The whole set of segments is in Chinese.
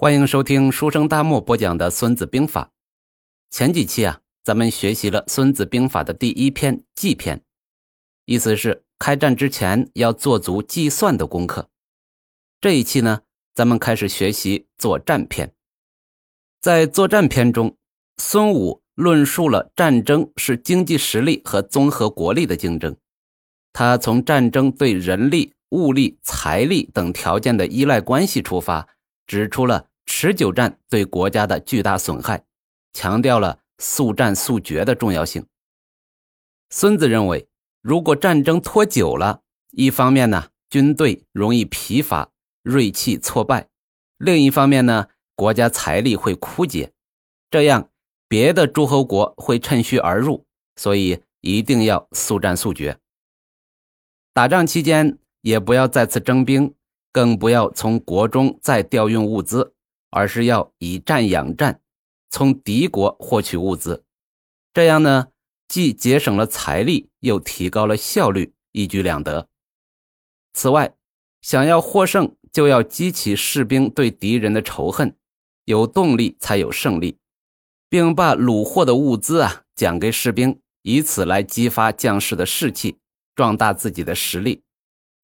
欢迎收听书生大漠播讲的《孙子兵法》。前几期啊，咱们学习了《孙子兵法》的第一篇计篇，意思是开战之前要做足计算的功课。这一期呢，咱们开始学习作战篇。在作战篇中，孙武论述了战争是经济实力和综合国力的竞争。他从战争对人力、物力、财力等条件的依赖关系出发，指出了。持久战对国家的巨大损害，强调了速战速决的重要性。孙子认为，如果战争拖久了，一方面呢，军队容易疲乏、锐气挫败；另一方面呢，国家财力会枯竭，这样别的诸侯国会趁虚而入。所以一定要速战速决。打仗期间也不要再次征兵，更不要从国中再调运物资。而是要以战养战，从敌国获取物资，这样呢，既节省了财力，又提高了效率，一举两得。此外，想要获胜，就要激起士兵对敌人的仇恨，有动力才有胜利，并把虏获的物资啊奖给士兵，以此来激发将士的士气，壮大自己的实力。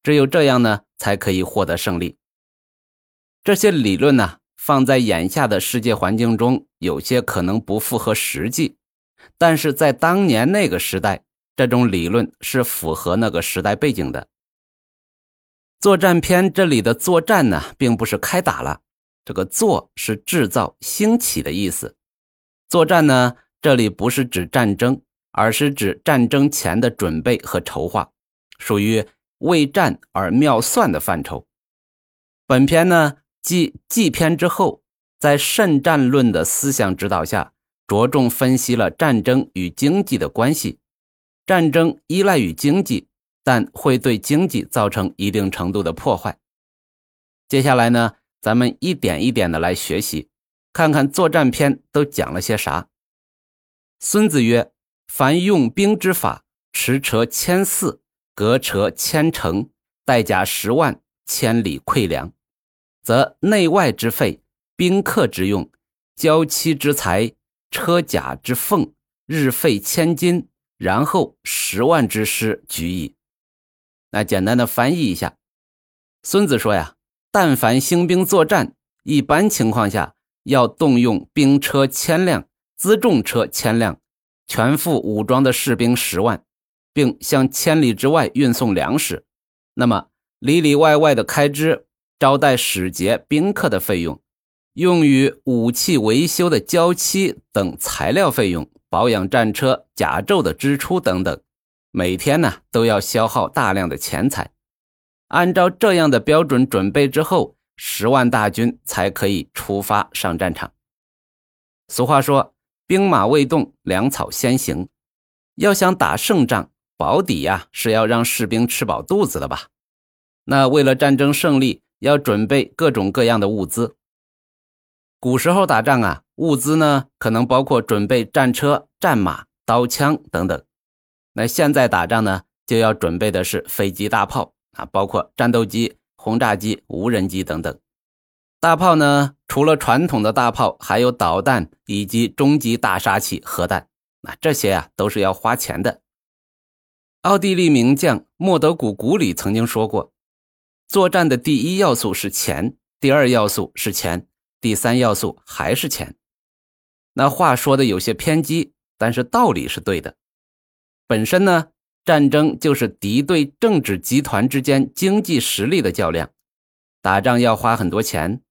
只有这样呢，才可以获得胜利。这些理论呢？放在眼下的世界环境中，有些可能不符合实际，但是在当年那个时代，这种理论是符合那个时代背景的。作战篇这里的作战呢，并不是开打了，这个作是制造、兴起的意思。作战呢，这里不是指战争，而是指战争前的准备和筹划，属于为战而妙算的范畴。本篇呢。继计篇之后，在慎战论的思想指导下，着重分析了战争与经济的关系。战争依赖于经济，但会对经济造成一定程度的破坏。接下来呢，咱们一点一点的来学习，看看作战篇都讲了些啥。孙子曰：“凡用兵之法，驰车千驷，革车千乘，带甲十万，千里馈粮。”则内外之费、宾客之用、交期之财、车甲之奉，日费千金，然后十万之师举矣。那简单的翻译一下，孙子说呀，但凡兴兵作战，一般情况下要动用兵车千辆、辎重车千辆，全副武装的士兵十万，并向千里之外运送粮食。那么里里外外的开支。招待使节、宾客的费用，用于武器维修的交期等材料费用，保养战车、甲胄的支出等等，每天呢都要消耗大量的钱财。按照这样的标准准备之后，十万大军才可以出发上战场。俗话说：“兵马未动，粮草先行。”要想打胜仗，保底呀是要让士兵吃饱肚子的吧？那为了战争胜利。要准备各种各样的物资。古时候打仗啊，物资呢可能包括准备战车、战马、刀枪等等。那现在打仗呢，就要准备的是飞机、大炮啊，包括战斗机、轰炸机、无人机等等。大炮呢，除了传统的大炮，还有导弹以及终极大杀器核弹。那这些啊，都是要花钱的。奥地利名将莫德古古里曾经说过。作战的第一要素是钱，第二要素是钱，第三要素还是钱。那话说的有些偏激，但是道理是对的。本身呢，战争就是敌对政治集团之间经济实力的较量，打仗要花很多钱，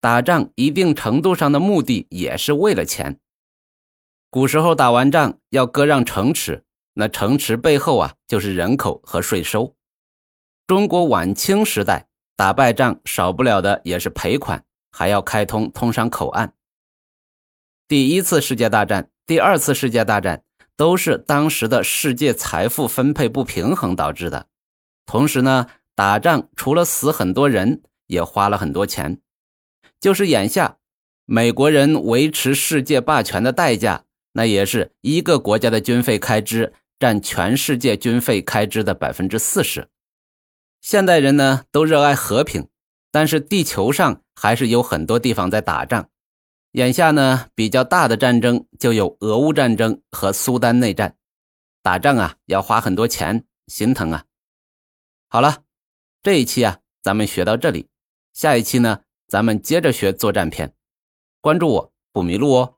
打仗一定程度上的目的也是为了钱。古时候打完仗要割让城池，那城池背后啊就是人口和税收。中国晚清时代打败仗少不了的也是赔款，还要开通通商口岸。第一次世界大战、第二次世界大战都是当时的世界财富分配不平衡导致的。同时呢，打仗除了死很多人，也花了很多钱。就是眼下，美国人维持世界霸权的代价，那也是一个国家的军费开支占全世界军费开支的百分之四十。现代人呢都热爱和平，但是地球上还是有很多地方在打仗。眼下呢，比较大的战争就有俄乌战争和苏丹内战，打仗啊要花很多钱，心疼啊。好了，这一期啊咱们学到这里，下一期呢咱们接着学作战篇，关注我不迷路哦。